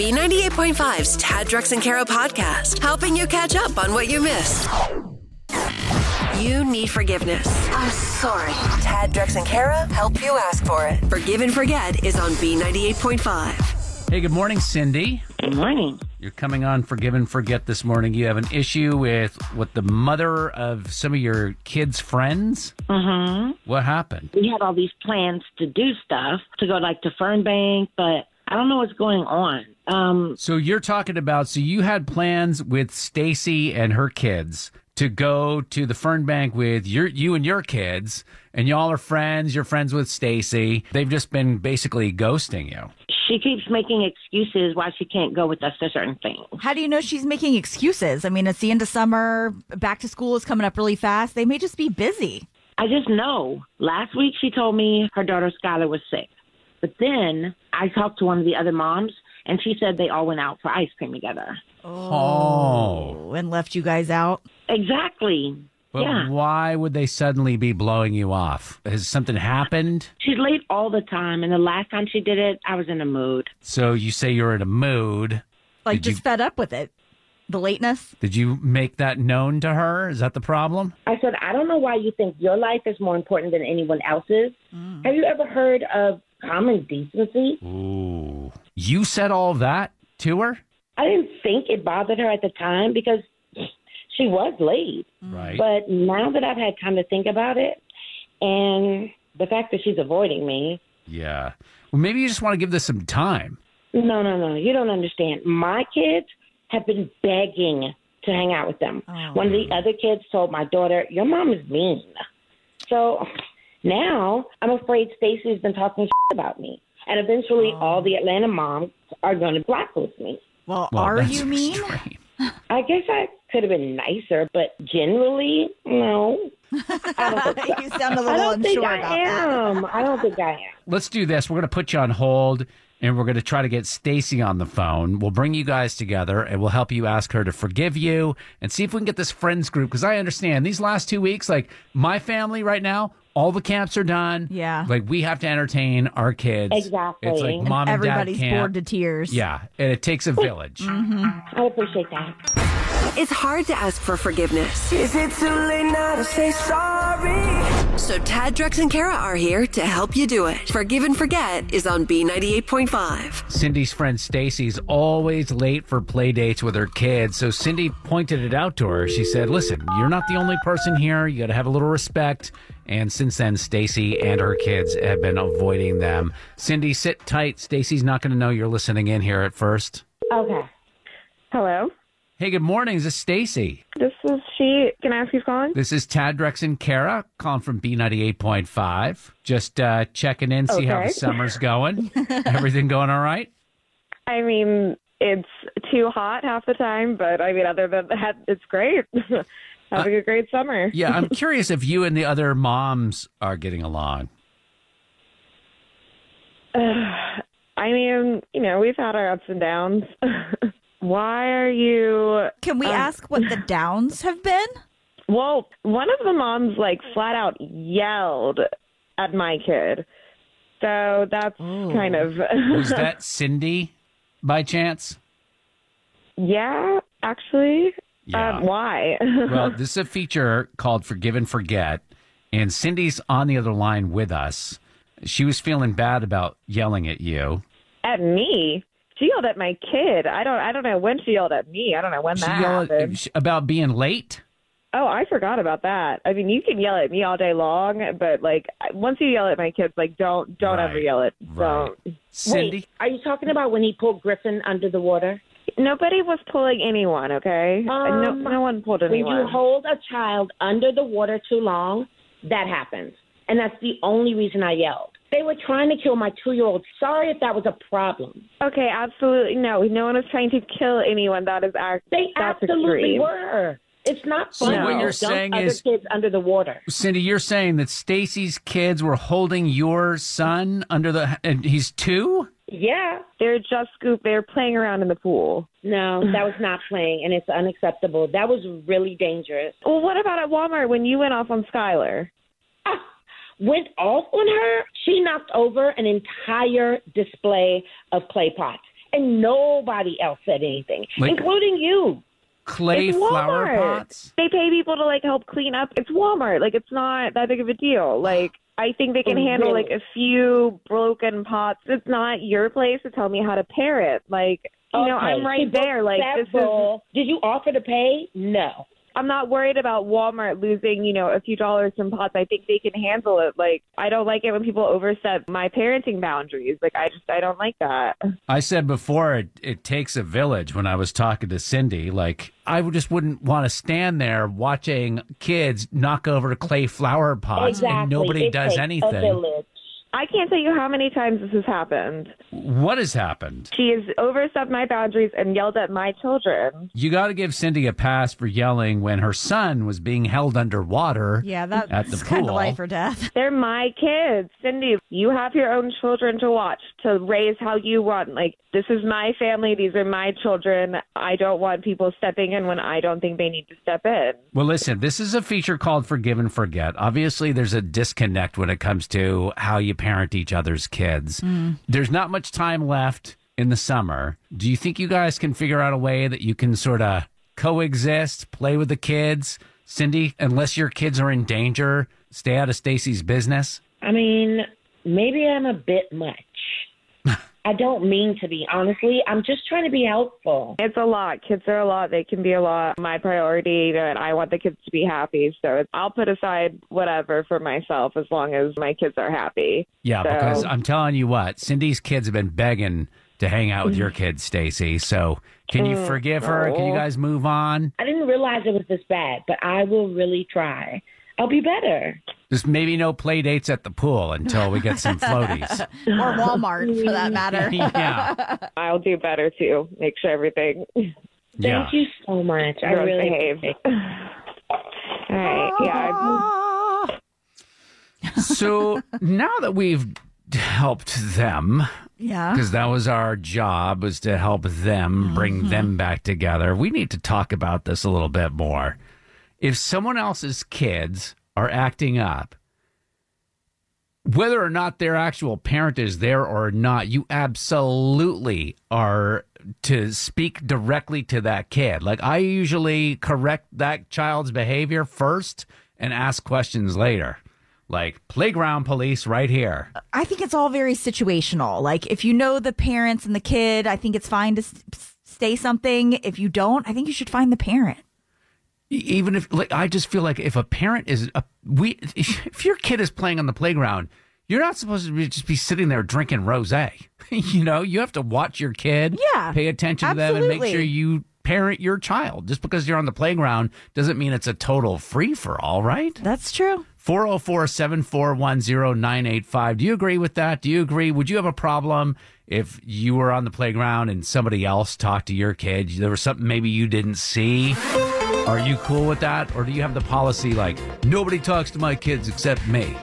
B98.5's Tad Drex and Kara podcast, helping you catch up on what you missed. You need forgiveness. I'm sorry. Tad, Drex, and Kara help you ask for it. Forgive and Forget is on B98.5. Hey, good morning, Cindy. Good morning. You're coming on Forgive and Forget this morning. You have an issue with what the mother of some of your kids' friends. Mm-hmm. What happened? We had all these plans to do stuff to go like to Fernbank, but I don't know what's going on. Um, So you're talking about so you had plans with Stacy and her kids to go to the Fernbank with your you and your kids, and y'all are friends. You're friends with Stacy. They've just been basically ghosting you. she keeps making excuses why she can't go with us to certain things. How do you know she's making excuses? I mean, it's the end of summer, back to school is coming up really fast. They may just be busy. I just know. Last week she told me her daughter Skylar was sick. But then I talked to one of the other moms and she said they all went out for ice cream together. Oh. And left you guys out. Exactly. But yeah. why would they suddenly be blowing you off? Has something happened? She's late all the time and the last time she did it, I was in a mood. So you say you're in a mood. Like Did you- just fed up with it. The lateness. Did you make that known to her? Is that the problem? I said, I don't know why you think your life is more important than anyone else's. Mm. Have you ever heard of common decency? Ooh. You said all that to her? I didn't think it bothered her at the time because she was late. Right. But now that I've had time to think about it and the fact that she's avoiding me, yeah. Well, maybe you just want to give this some time. no, no, no, you don't understand. My kids have been begging to hang out with them. Oh. One of the other kids told my daughter, Your mom is mean. So now I'm afraid Stacy's been talking about me. And eventually oh. all the Atlanta moms are going to blacklist me. Well, Well, are you mean? extreme. I guess I could have been nicer, but generally, no. I don't think so. you sound a I little don't think I about that. am. I don't think I am. Let's do this. We're going to put you on hold and we're going to try to get Stacy on the phone. We'll bring you guys together and we'll help you ask her to forgive you and see if we can get this friends group because I understand these last 2 weeks like my family right now all the camps are done. Yeah. Like we have to entertain our kids. Exactly. It's like mom and Everybody's dad camp. bored to tears. Yeah, and it takes a village. Mm-hmm. I appreciate that. It's hard to ask for forgiveness. Is it too late now to say sorry? So Tad, Drex, and Kara are here to help you do it. Forgive and Forget is on B98.5. Cindy's friend Stacy's always late for play dates with her kids. So Cindy pointed it out to her. She said, "Listen, you're not the only person here. You got to have a little respect." And since then, Stacy and her kids have been avoiding them. Cindy, sit tight. Stacy's not going to know you're listening in here at first. Okay. Hello, Hey, good morning. This is Stacy? this is she. Can I ask who's calling? This is Tad Drex and Kara calling from B98.5. Just uh, checking in, see how the Okay. summer's going. Everything going all right? I mean, it's too hot half the time, but I mean, other than that, it's great. Having a great summer. Yeah, I'm curious if you and the other moms are getting along. I mean, you know, we've had our ups and downs. Why are you? Can we Um, ask what the downs have been? Well, one of the moms like flat out yelled at my kid, so that's kind of Was that Cindy by chance? yeah. Actually, Yeah. um, why? Well, this is a feature called Forgive and Forget, and Cindy's on the other line with us. She was feeling bad about yelling at you. at me. She yelled at my kid. I don't. I don't know when she yelled at me. I don't know when She that yelled happened. about being late. Oh, I forgot about that. I mean, you can yell at me all day long, but like once you yell at my kids, like don't don't Right. ever yell at. Right. Don't. Cindy? Wait, are you talking about when he pulled Griffin under the water? Nobody was pulling anyone. Okay. Um, no, no one pulled anyone. When anyone. you hold a child under the water too long, that happens. And that's the only reason I yelled. They were trying to kill my two year old. Sorry if that was a problem. okay, absolutely no. No one was trying to kill anyone. That is act. They absolutely extreme. were. It's not So fun what you're dump saying other is- kids under the water. Cindy, you're saying that Stacy's kids were holding your son under the and he's 2? Yeah. They're just scoop. They're playing around in the pool. No, that was not playing, and it's unacceptable. That was really dangerous. Well, what about at Walmart when you went off on Skylar? Ah, went off on her. She knocked over an entire display of clay pots. and nobody else said anything, Like- including you. Clay It's flower Walmart. pots. They pay people to like help clean up. It's Walmart. Like it's not that big of a deal. Like I think they can Oh, handle really? like a few broken pots. It's not your place to tell me how to pair it. Like you know, I'm right so there. Like this is Did you offer to pay? No. I'm not worried about Walmart losing, you know, a few dollars from pots. I think they can handle it. Like, I don't like it when people overstep my parenting boundaries. Like, I just, I don't like that. I said before it, it takes a village when I was talking to Cindy. Like, I just wouldn't want to stand there watching kids knock over clay flower pots exactly. and nobody It does anything. Village. I can't tell you how many times this has happened. What has happened? She has overstepped my boundaries and yelled at my children. You got to give Cindy a pass for yelling when her son was being held underwater. Yeah, at the that's kind pool. of life or death. They're my kids. Cindy, you have your own children to watch, to raise how you want. Like, this is my family. These are my children. I don't want people stepping in when I don't think they need to step in. Well, listen, this is a feature called Forgive and Forget. Obviously, there's a disconnect when it comes to how you parent each other's kids. Hmm. There's not much time left in the summer. Do you think you guys can figure out a way that you can sort of coexist, play with the kids? Cindy, unless your kids are in danger, stay out of Stacy's business. I mean, maybe I'm a bit much. I don't mean to be, honestly. I'm just trying to be helpful. It's a lot. Kids are a lot. They can be a lot. My priority, you know, and I want the kids to be happy. So I'll put aside whatever for myself as long as my kids are happy. Yeah, So- because I'm telling you what, Cindy's kids have been begging to hang out with your mm. kids, Stacy. So can you mm. forgive her? Can you guys move on? I didn't realize it was this bad, but I will really try. I'll be better. Just maybe no play dates at the pool until we get some floaties. or Walmart for that matter. yeah. I'll do better too. Make sure everything Thank Yeah. you so much. I girls really behave. appreciate All right. Yeah. So now that we've helped them, Yeah. because that was our job, was to help them bring mm-hmm. them back together, we need to talk about this a little bit more. If someone else's kids are acting up, whether or not their actual parent is there or not, you absolutely are to speak directly to that kid. Like I usually correct that child's behavior first and ask questions later. Like playground police right here. I think it's all very situational. Like if you know the parents and the kid, I think it's fine to say something. If you don't, I think you should find the parent. Even if like I just feel like if a parent is a, we if your kid is playing on the playground, you're not supposed to be, just be sitting there drinking rosé. you know, you have to watch your kid, Yeah, pay attention to them, and make sure you parent your child. Just because you're on the playground doesn't mean it's a total free for all, right? That's true. 404 741 0985. Do you agree with that? Do you agree? Would you have a problem if you were on the playground and somebody else talked to your kid? There was something maybe you didn't see? Are you cool with that? Or do you have the policy like, nobody talks to my kids except me?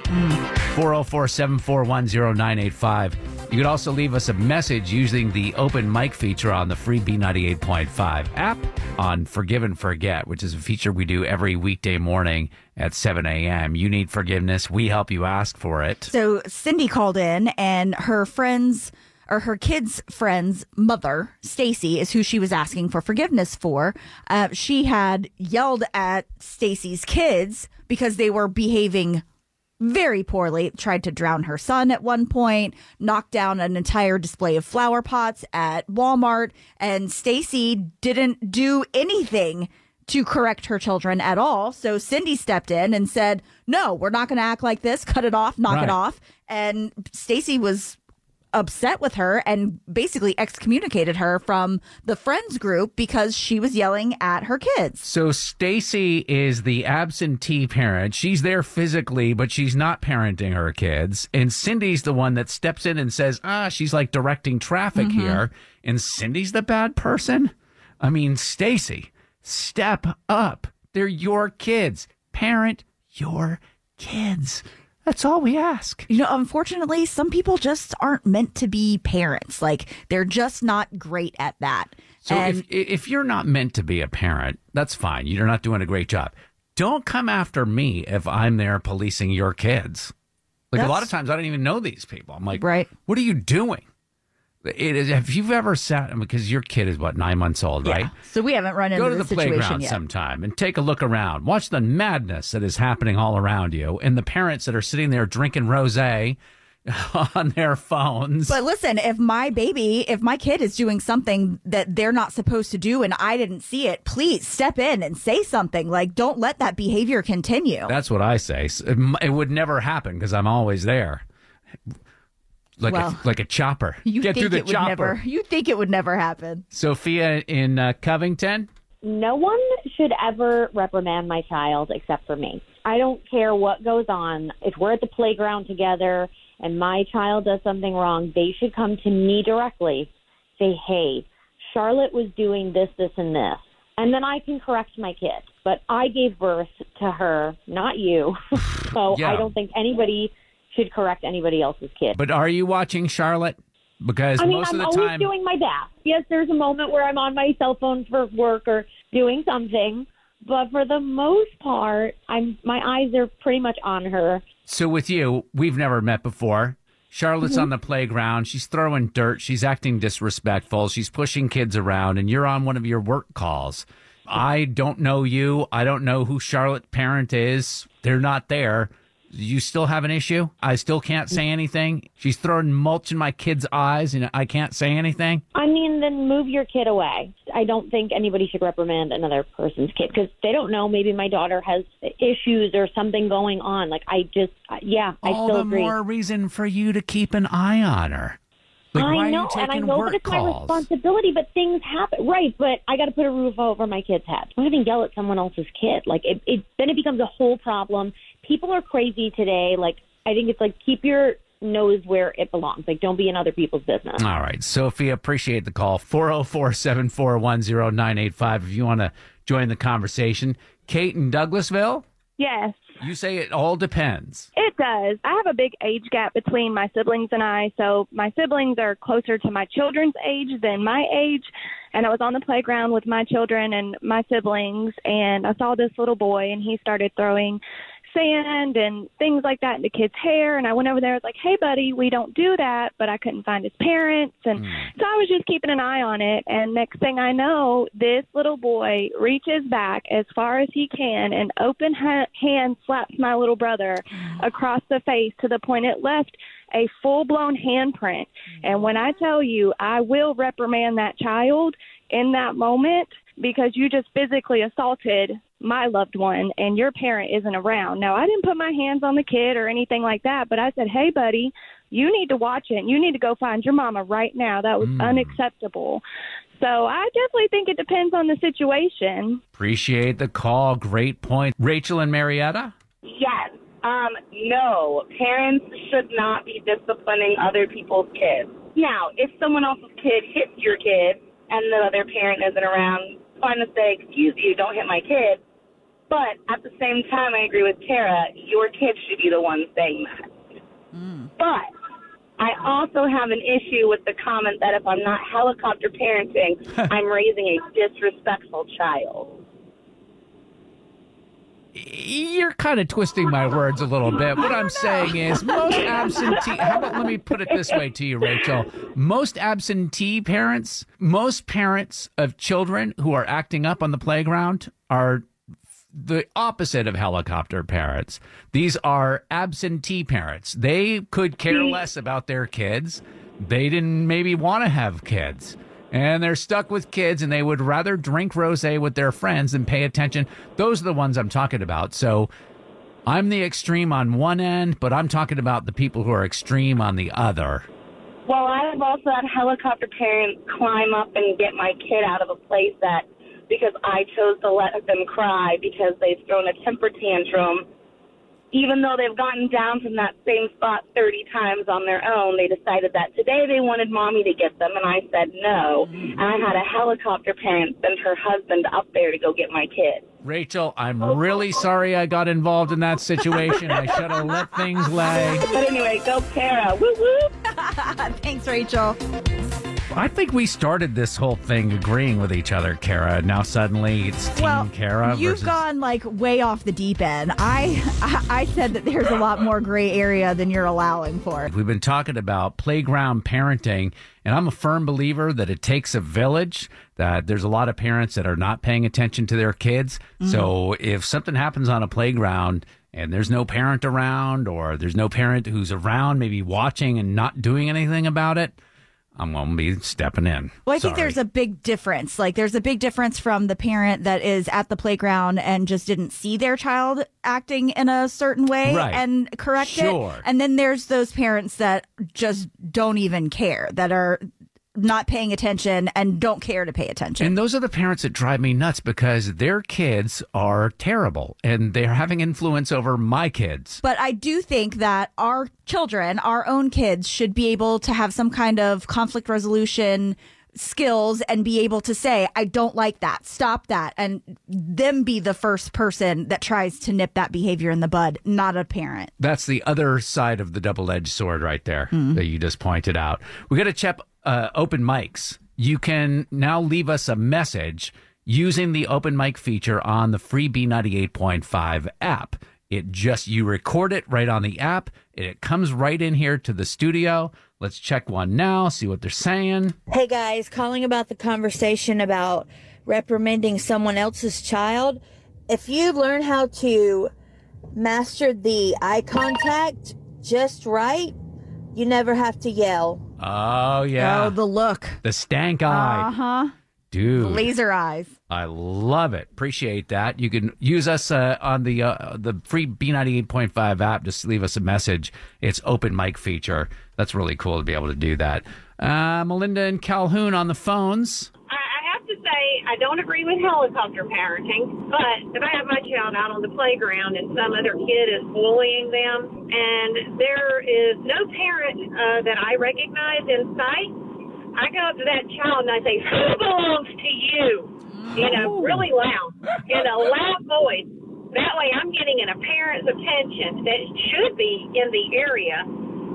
404 741 0985. You could also leave us a message using the open mic feature on the free B98.5 app on Forgive and Forget, which is a feature we do every weekday morning at 7 a.m. You need forgiveness. We help you ask for it. So Cindy called in, and her friends or her kids' friend's mother, Stacy, is who she was asking for forgiveness for. Uh, she had yelled at Stacy's kids because they were behaving very poorly. Tried to drown her son at one point. Knocked down an entire display of flower pots at Walmart, and Stacy didn't do anything to correct her children at all. So Cindy stepped in and said, "No, we're not going to act like this. Cut it off. Knock Right. it off." And Stacy was upset with her and basically excommunicated her from the friends group because she was yelling at her kids. So Stacy is the absentee parent. She's there physically, but she's not parenting her kids. And Cindy's the one that steps in and says, "Ah, she's like directing traffic here." And Cindy's the bad person. I mean, Stacy, step up. They're your kids. Parent your kids. That's all we ask. You know, unfortunately, some people just aren't meant to be parents. Like they're just not great at that. So and if if you're not meant to be a parent, that's fine. You're not doing a great job. Don't come after me if I'm there policing your kids. Like a lot of times, I don't even know these people. I'm like, Right. What are you doing? It is. Have you ever sat because your kid is what nine months old, right? Yeah. So we haven't run into Go to the playground yet. sometime and take a look around. Watch the madness that is happening all around you, and the parents that are sitting there drinking rosé on their phones. But listen, if my baby, if my kid is doing something that they're not supposed to do and I didn't see it, please step in and say something. Like, don't let that behavior continue. That's what I say. S- It, m- it would never happen because I'm always there, like Well, a, like a chopper. you Get think through the it would chopper. never? You think it would never happen? Sophia in uh, Covington. no one should ever reprimand my child except for me. I don't care what goes on. If we're at the playground together and my child does something wrong, they should come to me directly. Say, hey, Charlotte was doing this, this, and this. And then I can correct my kid. But I gave birth to her, not you. so Yeah. I don't think anybody should correct anybody else's kid. But are you watching Charlotte? Because I mean, most I'm of the always time, doing my best. Yes, there's a moment where I'm on my cell phone for work or doing something, but for the most part, I'm my eyes are pretty much on her. So with you, we've never met before. Charlotte's Mm-hmm. on the playground. She's throwing dirt. She's acting disrespectful. She's pushing kids around, and you're on one of your work calls. I don't know you. I don't know who Charlotte parent is. They're not there. You still have an issue? I still can't say anything. She's throwing mulch in my kid's eyes, and I can't say anything. I mean, then move your kid away. I don't think anybody should reprimand another person's kid because they don't know. Maybe my daughter has issues or something going on. Like I just, yeah, I All still the more reason for you to keep an eye on her. Like, I know, and I know that it's my responsibility, but things happen. Right, but I got to put a roof over my kid's head. I'm going to yell at someone else's kid. Like it, it, then it becomes a whole problem. People are crazy today. Like I think it's like keep your nose where it belongs. Like don't be in other people's business. All right. Sophie, appreciate the call. 404 741 0985 if you want to join the conversation. Kate in Douglasville, Yes, you say it all depends. it does. I have a big age gap between my siblings and I, so my siblings are closer to my children's age than my age. And I was on the playground with my children and my siblings, and I saw this little boy, and he started throwing sand and things like that into kids' hair. And I went over there, I was like, hey, buddy, we don't do that. But I couldn't find his parents. And hmm. so I was just keeping an eye on it. And next thing I know, this little boy reaches back as far as he can and open ha- hand slaps my little brother hmm. across the face to the point it left a full blown handprint. And when I tell you, I will reprimand that child in that moment because you just physically assaulted my loved one and your parent isn't around. Now, I didn't put my hands on the kid or anything like that, but I said, hey, buddy, you need to watch it. You need to go find your mama right now. That was unacceptable. So I definitely think it depends on the situation. Appreciate the call. Great point. Rachel and Marietta? Yes. Um, no, parents should not be disciplining other people's kids. Now, if someone else's kid hits your kid and the other parent isn't around, fine to say, excuse you, don't hit my kid. But at the same time, I agree with Tara, your kids should be the ones saying that. Mm. But I also have an issue with the comment that if I'm not helicopter parenting, I'm raising a disrespectful child. You're kind of twisting my words a little bit. What I'm saying is, most absentee. How about let me put it this way to you, Rachel? Most absentee parents, most parents of children who are acting up on the playground are the opposite of helicopter parents. These are absentee parents. They could care less about their kids. They didn't maybe want to have kids. And they're stuck with kids and they would rather drink rosé with their friends than pay attention. Those are the ones I'm talking about. So I'm the extreme on one end, but I'm talking about the people who are extreme on the other. Well, I have also had helicopter parents climb up and get my kid out of a place that because I chose to let them cry because they've thrown a temper tantrum. Even though they've gotten down from that same spot 30 times on their own, they decided that today they wanted mommy to get them, and I said no. And I had a helicopter parent send her husband up there to go get my kid. Rachel, I'm really sorry I got involved in that situation. I should have let things lay. But anyway, go Tara. Woo woo. Thanks, Rachel. I think we started this whole thing agreeing with each other, Kara. Now suddenly it's Team Well, Kara you've versus. gone like way off the deep end. I, I I said that there's a lot more gray area than you're allowing for. We've been talking about playground parenting, and I'm a firm believer that it takes a village. That there's a lot of parents that are not paying attention to their kids. Mm-hmm. So if something happens on a playground and there's no parent around, or there's no parent who's around, maybe watching and not doing anything about it, I'm going to be stepping in. Well, I think there's a big difference. Like, there's a big difference from the parent that is at the playground and just didn't see their child acting in a certain way Right. and correct Sure. it. And then there's those parents that just don't even care, that are not paying attention and don't care to pay attention. And those are the parents that drive me nuts because their kids are terrible and they're mm-hmm. having influence over my kids. But I do think that our children, our own kids, should be able to have some kind of conflict resolution skills and be able to say, I don't like that, stop that, and them be the first person that tries to nip that behavior in the bud, not a parent. That's the other side of the double edged sword right there hmm. that you just pointed out. We got to check uh, open mics. You can now leave us a message using the open mic feature on the free B98.5 app. It just, you record it right on the app. And it comes right in here to the studio. Let's check one now, see what they're saying. Hey guys, calling about the conversation about reprimanding someone else's child. If you learn how to master the eye contact just right, you never have to yell. Oh, yeah. Oh, the look. the stank eye. Uh huh. Dude. Laser eyes. I love it. Appreciate that. You can use us uh, on the uh, the free B98.5 app. Just leave us a message. It's open mic feature. That's really cool to be able to do that. Uh, Melinda and Calhoun on the phones. I I have to say, I don't agree with helicopter parenting, but if I have my child out on the playground and some other kid is bullying them, and there is no parent uh, that I recognize in sight, I go up to that child and I say, Who belongs to you? You know, really loud, in a loud voice. That way I'm getting an a parent's attention that should be in the area.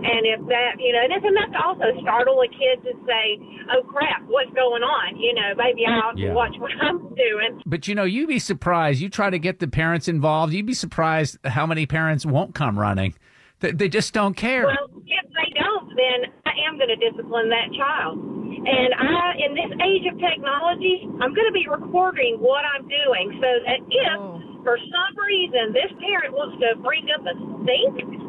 And if that, you know, and it's enough to also startle a kid to say, oh crap, what's going on? You know, maybe I'll Yeah. watch what I'm doing. But you know, you'd be surprised. You try to get the parents involved. You'd be surprised how many parents won't come running. They, they just don't care. Well, if they don't, then I am going to discipline that child. And I, in this age of technology, I'm going to be recording what I'm doing so that if, oh. for some reason, this parent wants to bring up a stink,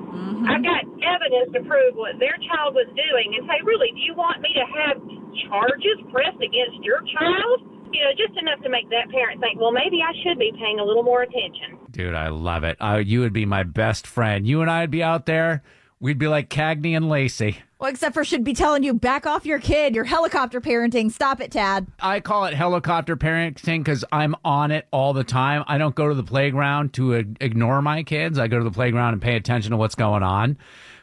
I've got evidence to prove what their child was doing and say, really, do you want me to have charges pressed against your child? You know, just enough to make that parent think, well, maybe I should be paying a little more attention. Dude, I love it. Uh, you would be my best friend. You and I'd be out there. We'd be like Cagney and Lacey. Well, except for should be telling you, back off your kid. You're helicopter parenting. Stop it, Tad. I call it helicopter parenting because I'm on it all the time. I don't go to the playground to ig- ignore my kids. I go to the playground and pay attention to what's going on.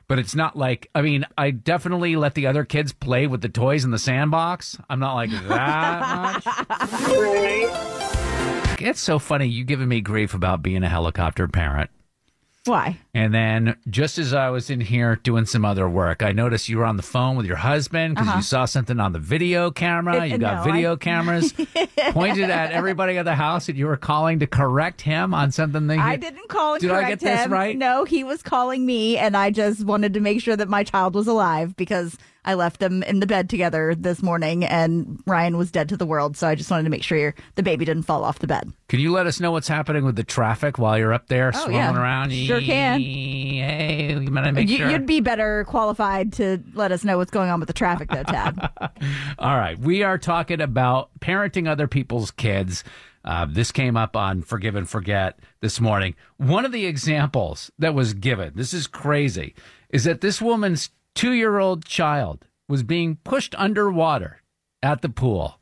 But it's not like, I mean, I definitely let the other kids play with the toys in the sandbox. I'm not like that much. It's so funny you giving me grief about being a helicopter parent. Why? And then just as I was in here doing some other work, I noticed you were on the phone with your husband because Uh-huh. you saw something on the video camera. Uh, You got no, video I- cameras pointed at everybody at the house and you were calling to correct him on something that I didn't call and Did I correct get this him. right? No, he was calling me, and I just wanted to make sure that my child was alive because I left them in the bed together this morning, and Ryan was dead to the world. So I just wanted to make sure the baby didn't fall off the bed. Can you let us know what's happening with the traffic while you're up there Oh, swirling yeah. around? Sure can. Hey, you better make You, sure. You'd be better qualified to let us know what's going on with the traffic, though, Tad. All right. We are talking about parenting other people's kids. Uh, this came up on Forgive and Forget this morning. One of the examples that was given, this is crazy, is that this woman's two year old child was being pushed underwater at the pool.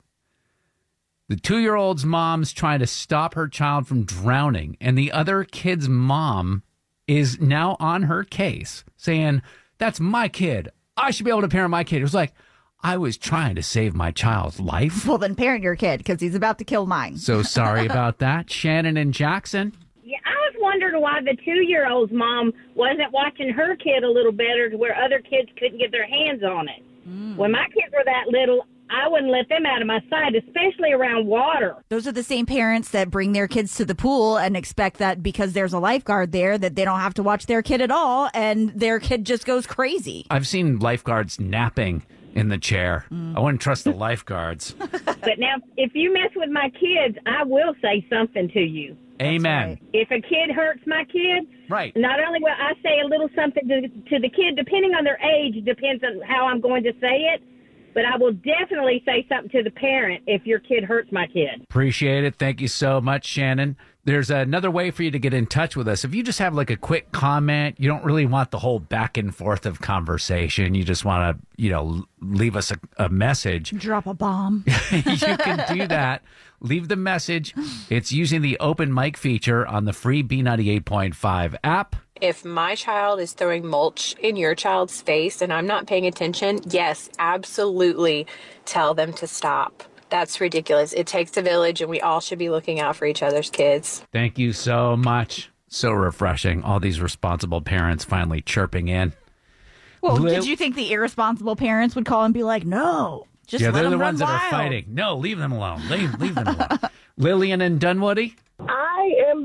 The two year old's mom's trying to stop her child from drowning, and the other kid's mom is now on her case saying, That's my kid. I should be able to parent my kid. It was like, I was trying to save my child's life. well, then parent your kid because he's about to kill mine. So sorry about that. Shannon and Jackson. Yeah, I was wondering why the two year old's mom wasn't watching her kid a little better to where other kids couldn't get their hands on it. Mm. When my kids were that little, I wouldn't let them out of my sight, especially around water. Those are the same parents that bring their kids to the pool and expect that because there's a lifeguard there that they don't have to watch their kid at all and their kid just goes crazy. I've seen lifeguards napping in the chair. Mm. I wouldn't trust the lifeguards. But now, if you mess with my kids, I will say something to you. Amen. If a kid hurts my kid, Right. not only will I say a little something to, to the kid, depending on their age, depends on how I'm going to say it, but I will definitely say something to the parent if your kid hurts my kid. Appreciate it. Thank you so much, Shannon. There's another way for you to get in touch with us. If you just have like a quick comment, you don't really want the whole back and forth of conversation. You just want to, you know, leave us a, a message. Drop a bomb. you can do that. Leave the message. It's using the open mic feature on the free B98.5 app. If my child is throwing mulch in your child's face and I'm not paying attention, yes, absolutely tell them to stop. That's ridiculous. It takes a village and we all should be looking out for each other's kids. Thank you so much. So refreshing. All these responsible parents finally chirping in. Well, Lil- did you think the irresponsible parents would call and be like, no, just yeah, they're the run ones that are fighting. No, leave them alone. Leave, leave them alone. Lillian and Dunwoody. I am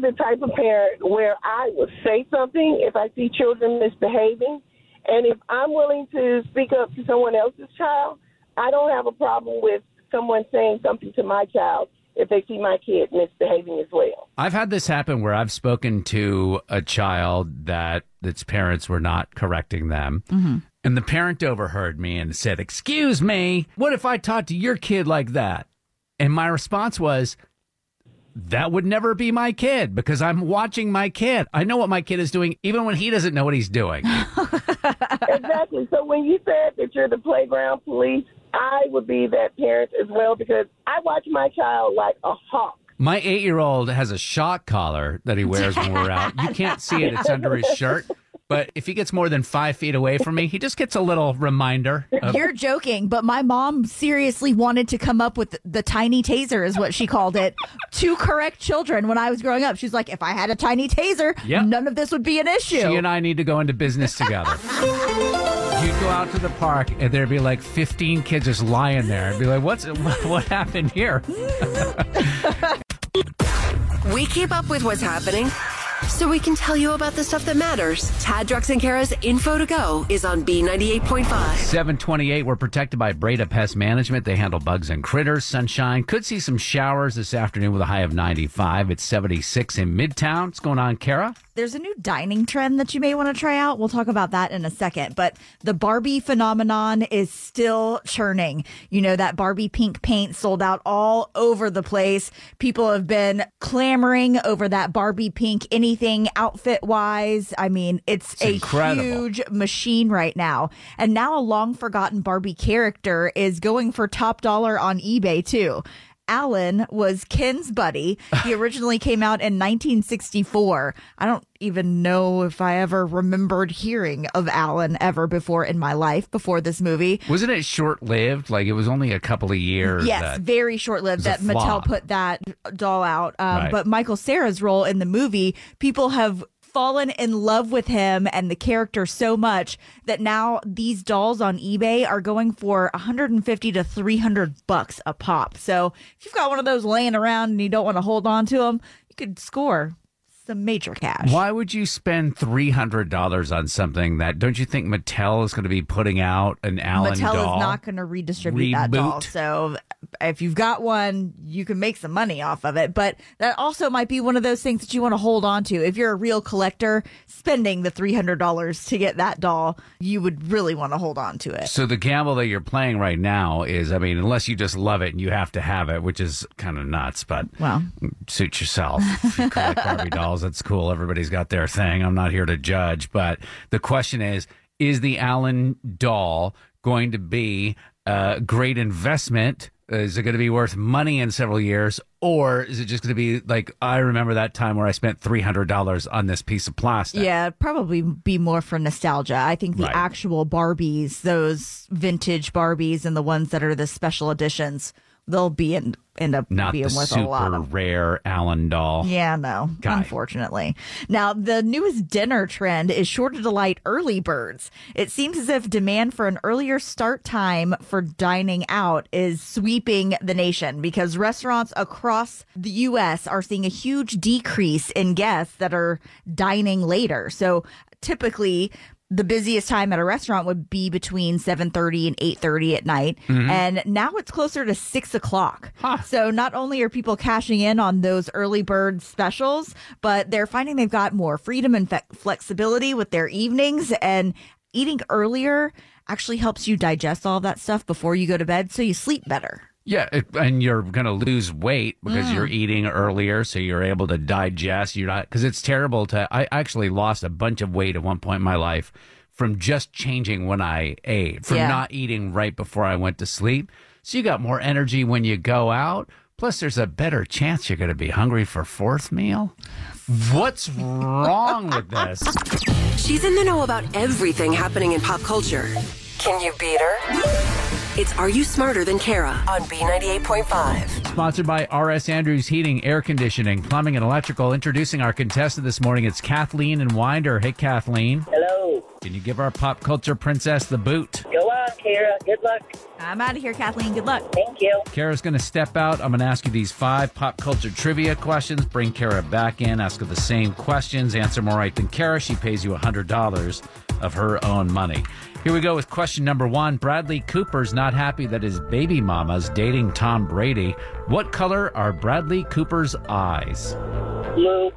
the type of parent where I will say something if I see children misbehaving. And if I'm willing to speak up to someone else's child, I don't have a problem with someone saying something to my child if they see my kid misbehaving as well. I've had this happen where I've spoken to a child that its parents were not correcting them. Mm-hmm. And the parent overheard me and said, Excuse me, what if I talked to your kid like that? And my response was, That would never be my kid because I'm watching my kid. I know what my kid is doing, even when he doesn't know what he's doing. exactly. So when you said that you're the playground police, I would be that parent as well because I watch my child like a hawk. My eight year old has a shock collar that he wears when we're out. You can't see it, it's under his shirt. But if he gets more than five feet away from me, he just gets a little reminder. Of, You're joking, but my mom seriously wanted to come up with the, the tiny taser, is what she called it, to correct children when I was growing up. She's like, if I had a tiny taser, Yep. none of this would be an issue. She and I need to go into business together. You'd go out to the park and there'd be like 15 kids just lying there. I'd be like, what's what happened here? We keep up with what's happening so we can tell you about the stuff that matters. Tad, Drex, and Kara's info to go is on B98.5. 728, we're protected by Breda Pest Management. They handle bugs and critters. Sunshine. Could see some showers this afternoon with a high of 95. It's 76 in Midtown. What's going on, Kara? There's a new dining trend that you may want to try out. We'll talk about that in a second. But the Barbie phenomenon is still churning. You know, that Barbie pink paint sold out all over the place. People have been clamoring over that Barbie pink anything outfit wise. I mean, it's, It's a incredible. huge machine right now. And now a long forgotten Barbie character is going for top dollar on eBay too. Alan was Ken's buddy. He originally came out in 1964. I don't even know if I ever remembered hearing of Alan ever before in my life before this movie. Wasn't it short lived? Like it was only a couple of years. Yes, very short lived that Mattel flop. put that doll out. Um, Right. But Michael Cera's role in the movie, people have fallen in love with him and the character so much that now these dolls on eBay are going for 150 to 300 bucks a pop. So if you've got one of those laying around and you don't want to hold on to them, you could score some major cash. Why would you spend three hundred dollars on something that? Don't you think Mattel is going to be putting out an Allen doll? Mattel doll? is not going to redistribute that doll. So if you've got one, you can make some money off of it. But that also might be one of those things that you want to hold on to. If you're a real collector, spending the $300 to get that doll, you would really want to hold on to it. So the gamble that you're playing right now is, I mean, unless you just love it and you have to have it, which is kind of nuts, but Well. suit yourself. If you collect Barbie dolls, that's cool. Everybody's got their thing. I'm not here to judge, but the question is, is the Allen doll going to be a great investment? Is it going to be worth money in several years? Or is it just going to be like, I remember that time where I spent $300 on this piece of plastic? Yeah, probably be more for nostalgia. I think the Right. actual Barbies, those vintage Barbies and the ones that are the special editions, they'll be in, end up Not being worth a lot super of rare Allen doll. yeah, no, Guy. unfortunately. Now, the newest dinner trend is sure to delight early birds. It seems as if demand for an earlier start time for dining out is sweeping the nation because restaurants across the U.S. are seeing a huge decrease in guests that are dining later. So typically, the busiest time at a restaurant would be between 7.30 and 8.30 at night. Mhm. and now it's closer to 6 o'clock. So not only are people cashing in on those early bird specials but they're finding they've got more freedom and fe- flexibility with their evenings. And eating earlier actually helps you digest all that stuff before you go to bed so you sleep better Yeah, and you're going to lose weight because Mm. you're eating earlier, so you're able to digest. You're not because it's terrible to. I actually lost a bunch of weight at one point in my life from just changing when I ate, from Yeah. not eating right before I went to sleep. So you got more energy when you go out. Plus, there's a better chance you're going to be hungry for fourth meal. What's wrong with this? She's in the know about everything happening in pop culture. Can you beat her? It's Are You Smarter Than Kara on B98.5. Sponsored by RS Andrews Heating, Air Conditioning, Plumbing, and Electrical. Introducing our contestant this morning. It's Kathleen and Winder. Hey, Kathleen. Hello. Can you give our pop culture princess the boot? Go on, Kara. Good luck. i'm out of here kathleen good luck thank you Kara's going to step out. I'm going to ask you these five pop culture trivia questions. Bring Kara back in, ask her the same questions. Answer more right than Kara. She pays you $100 of her own money. Here we go with question number one. Bradley Cooper's not happy that his baby mama's dating Tom Brady. What color are Bradley Cooper's eyes? Blue.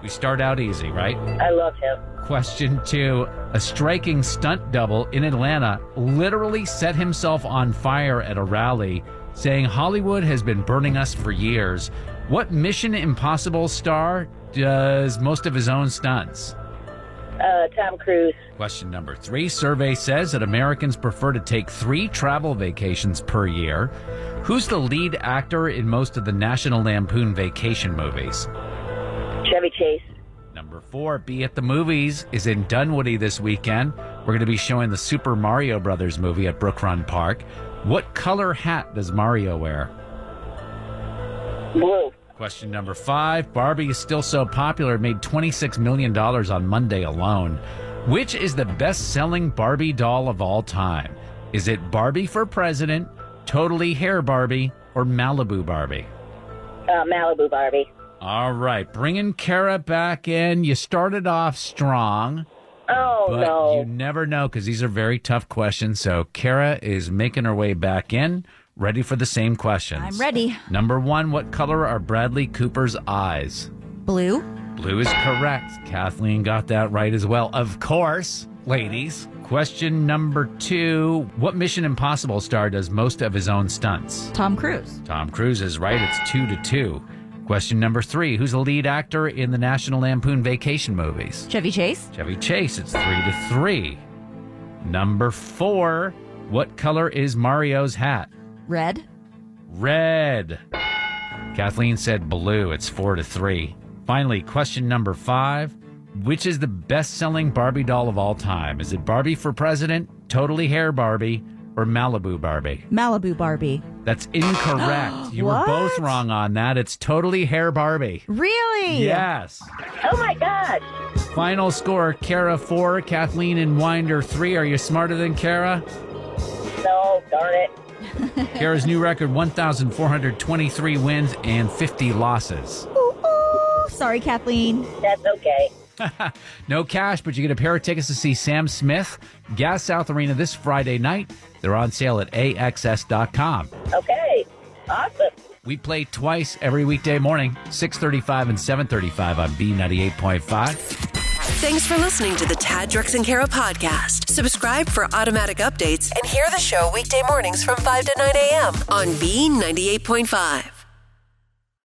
We start out easy, right? I love him. Question two A striking stunt double in Atlanta literally set himself on fire at a rally, saying Hollywood has been burning us for years. What Mission Impossible star does most of his own stunts? Uh, Tom Cruise. Question number three Survey says that Americans prefer to take three travel vacations per year. Who's the lead actor in most of the National Lampoon vacation movies? Chevy Chase. Number four, Be at the Movies is in Dunwoody this weekend. We're going to be showing the Super Mario Brothers movie at Brook Run Park. What color hat does Mario wear? Blue. Question number five Barbie is still so popular, it made $26 million on Monday alone. Which is the best selling Barbie doll of all time? Is it Barbie for President, Totally Hair Barbie, or Malibu Barbie? Uh, Malibu Barbie. All right, bringing Kara back in. You started off strong. Oh, but no. you never know because these are very tough questions. So Kara is making her way back in, ready for the same questions. i'm ready Number one, what color are Bradley Cooper's eyes? blue Blue is correct. Kathleen got that right as well. Of course, ladies. Question number two What Mission Impossible star does most of his own stunts? tom cruise Tom Cruise is right. It's two to two. Question number three Who's the lead actor in the National Lampoon Vacation movies? chevy chase Chevy Chase. It's three to three. Number four What color is Mario's hat? Red Red. Kathleen said blue. It's four to three. Finally, question number five. Which is the best selling Barbie doll of all time? Is it Barbie for President, Totally Hair Barbie, or Malibu Barbie? malibu barbie That's incorrect. You were What? both wrong on that. It's Totally Hair Barbie. really Yes. Oh my God. Final score Kara 4, Kathleen and Winder 3. Are you smarter than Kara? No, darn it. Kara's new record 1,423 wins and 50 losses. Ooh, sorry kathleen That's okay. no cash, but you get a pair of tickets to see Sam Smith, Gas South Arena this Friday night. They're on sale at AXS.com. Okay. Awesome. We play twice every weekday morning, 635 and 735 on B98.5. Thanks for listening to the Tad Drex and Kara podcast. Subscribe for automatic updates and hear the show weekday mornings from 5 to 9 a.m. on B98.5.